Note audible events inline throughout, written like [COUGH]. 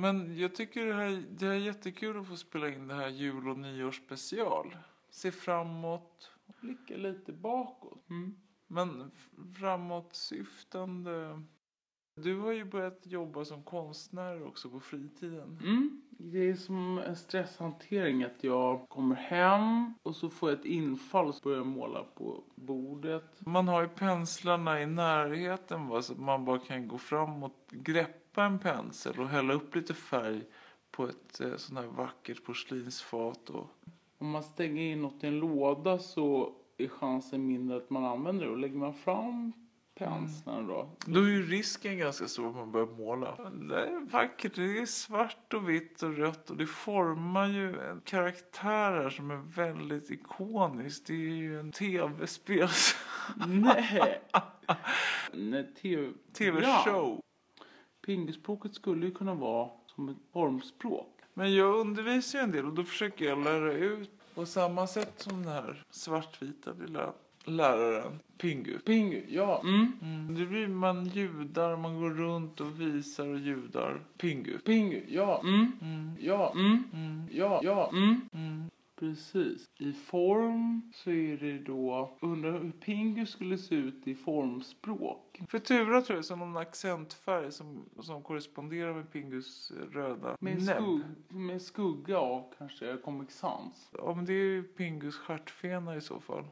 Men jag tycker det här, det här är jättekul att få spela in det här jul och nyårsspecial. Se framåt, blicka lite bakåt. Mm. Men framåtsyftande. Du har ju börjat jobba som konstnär också på fritiden. Mm. Det är som en stresshantering att jag kommer hem och så får jag ett infall och börjar måla på bordet. Man har ju penslarna i närheten va, så att man bara kan gå fram och greppa en pensel och hälla upp lite färg på ett eh, sånt här vackert porslinsfat. Och... Om man stänger in något i en låda så är chansen mindre att man använder det. Och lägger man fram penslarna då. Då är ju risken ganska stor att man börjar måla. Det är vackert, det är svart och vitt och rött och det formar ju en karaktär som är väldigt ikonisk. Det är ju en tv-spels... Nej! [LAUGHS] Nej, tv... tv-show. Pingisspråket skulle ju kunna vara som ett formspråk. Men jag undervisar ju en del och då försöker jag lära ut på samma sätt som den här svartvita lilla läraren Pingu. Pingu, ja. Mm. Mm. Det blir man ljudar, man går runt och visar och ljudar. Pingu. Pingu, ja. Mm. Mm. Ja. Mm. Mm. Ja. Ja. Mm. Mm. Precis. I form så är det då, undrar hur Pingu skulle se ut i formspråk. Futura tror jag är som någon accentfärg som, som korresponderar med Pingus röda Med, skugg, med skugga av kanske Comic Sans. Ja men det är ju Pingus stjärtfena i så fall.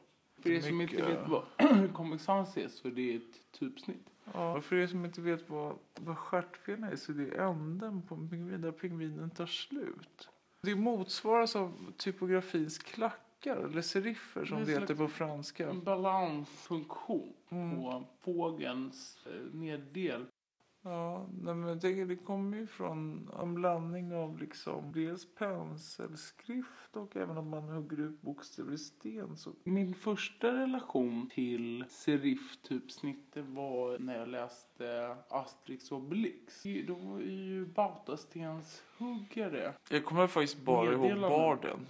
För er som Mycket- inte vet vad [CLEARS THROAT] Comic Sans är så är det ett typsnitt. Ja, för er som inte vet vad, vad stjärtfena är så är det änden på en pingvin där pingvinen tar slut. Det motsvaras av typografins klackar eller seriffer som Det det heter på franska. En balansfunktion Mm. på fågelns eh, neddel. Ja, nej, men tänker det kommer ju från en blandning av liksom dels penselskrift och även om man hugger ut bokstäver i sten så Min första relation till serif-typsnittet var när jag läste Asterix och Obelix. Då var ju Bautastens huggare Jag kommer faktiskt bara ihåg barden.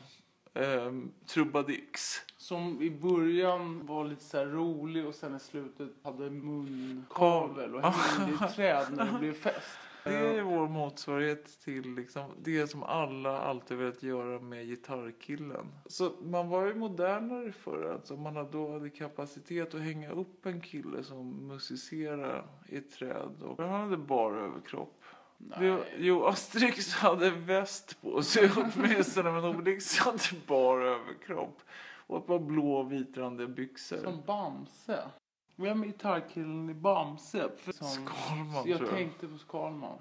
Ehm, Trubadix. som i början var lite så rolig och sen i slutet hade munkavel och hängde i ett träd när det blev fest. Det är vår motsvarighet till liksom det som alla alltid velat göra med gitarrkillen. Så man var ju modernare förr. Alltså man hade då hade kapacitet att hänga upp en kille som musicerade i ett träd. Och han hade bara överkropp. Nej. jo, Asterix hade väst på sig [LAUGHS] åtminstone. Men Obelix hade bara överkropp. Och ett par blå och vitrandiga byxor. Som Bamse. Vem är gitarrkillen i Bamse? Som, Skalman jag tror jag. tänkte på Skalman.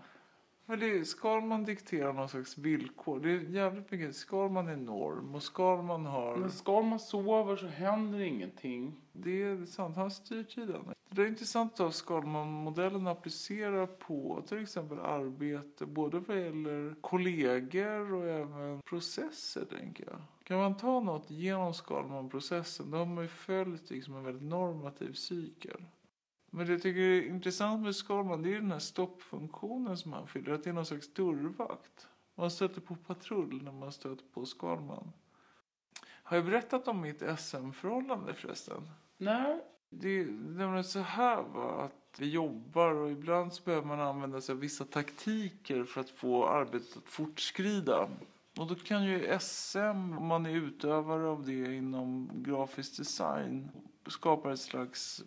Men det, Skalman dikterar någon slags villkor. Det är jävligt mycket. Skalman är norm och Skalman har... När Skalman sover så händer ingenting. Det är sant, han styr tiden. Det är intressant att Skalman-modellen applicerar på till exempel arbete. Både vad gäller kollegor och även processer tänker jag. Kan man ta något genom Skalman-processen då har man ju följt liksom en väldigt normativ cykel. Men det jag tycker är intressant med Skalman det är den här stoppfunktionen som han fyller. Att det är någon slags dörrvakt. Man stöter på patrull när man stöter på Skalman. Har jag berättat om mitt SM-förhållande förresten? Nej. Det är nämligen så här va, att vi jobbar och ibland så behöver man använda sig av vissa taktiker för att få arbetet att fortskrida. Och då kan ju SM, om man är utövare av det inom grafisk design, skapa ett slags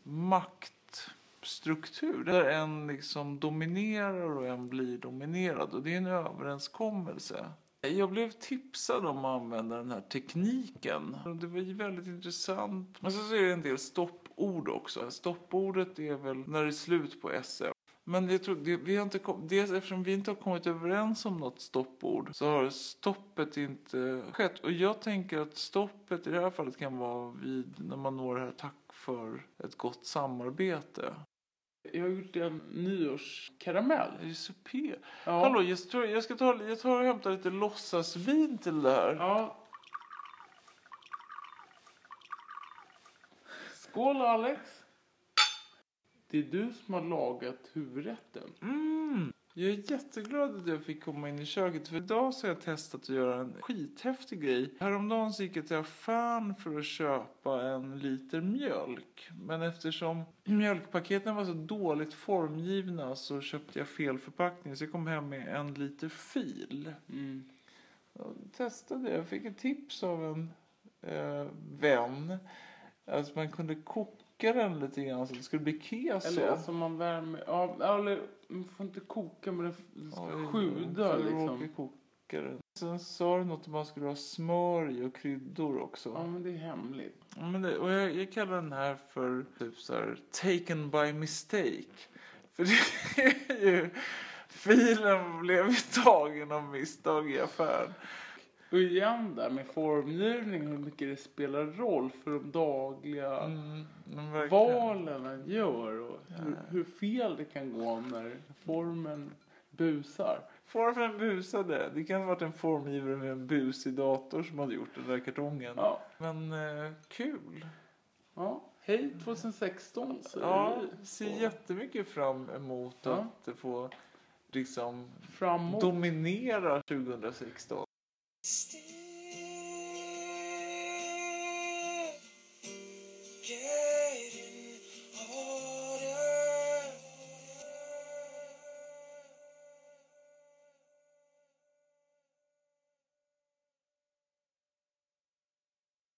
struktur, där en liksom dominerar och en blir dominerad. Och det är en överenskommelse. Jag blev tipsad om att använda den här tekniken. Det var ju väldigt intressant. Men så så är det en del stoppord också. Stoppordet är väl när det är slut på SM. Men jag tror, det, vi har inte kom, dels eftersom vi inte har kommit överens om något stoppord så har stoppet inte skett. Och jag tänker att stoppet i det här fallet kan vara vid när man når det här tack för ett gott samarbete. Jag har gjort en nyårskaramell. Det är så P. Ja. Hallå, jag, tror, jag ska ta, jag tar och hämtar lite låtsasvin till det här. Ja. Skål Alex. Det är du som har lagat huvudrätten. Mm. Jag är jätteglad att jag fick komma in i köket för idag så har jag testat att göra en skithäftig grej. Häromdagen så gick jag till affären för att köpa en liter mjölk. Men eftersom mjölkpaketen var så dåligt formgivna så köpte jag fel förpackning så jag kom hem med en liter fil. Mm. Jag testade, jag fick ett tips av en eh, vän. Att man kunde koka den lite grann så att det skulle bli keso. Eller alltså man värmer, ja, eller man får inte koka men det ska Oj, sjuda liksom. koka den. Sen sa du något om man skulle ha smör i och kryddor också. Ja men det är hemligt. Ja, men det, och jag, jag kallar den här för typ så här, taken by mistake. För det är ju, filen blev tagen av misstag i affären. Och igen där med formgivning, hur mycket det spelar roll för de dagliga Mm, valen man gör och hur, hur fel det kan gå när formen busar. Formen busade. Det kan ha varit en formgivare med en busig dator som hade gjort den där kartongen. Ja, Men eh, kul. ja. Hej 2016 säger Ja, vi. ser Och jättemycket fram emot Ja. att få liksom Framåt. dominera 2016. Still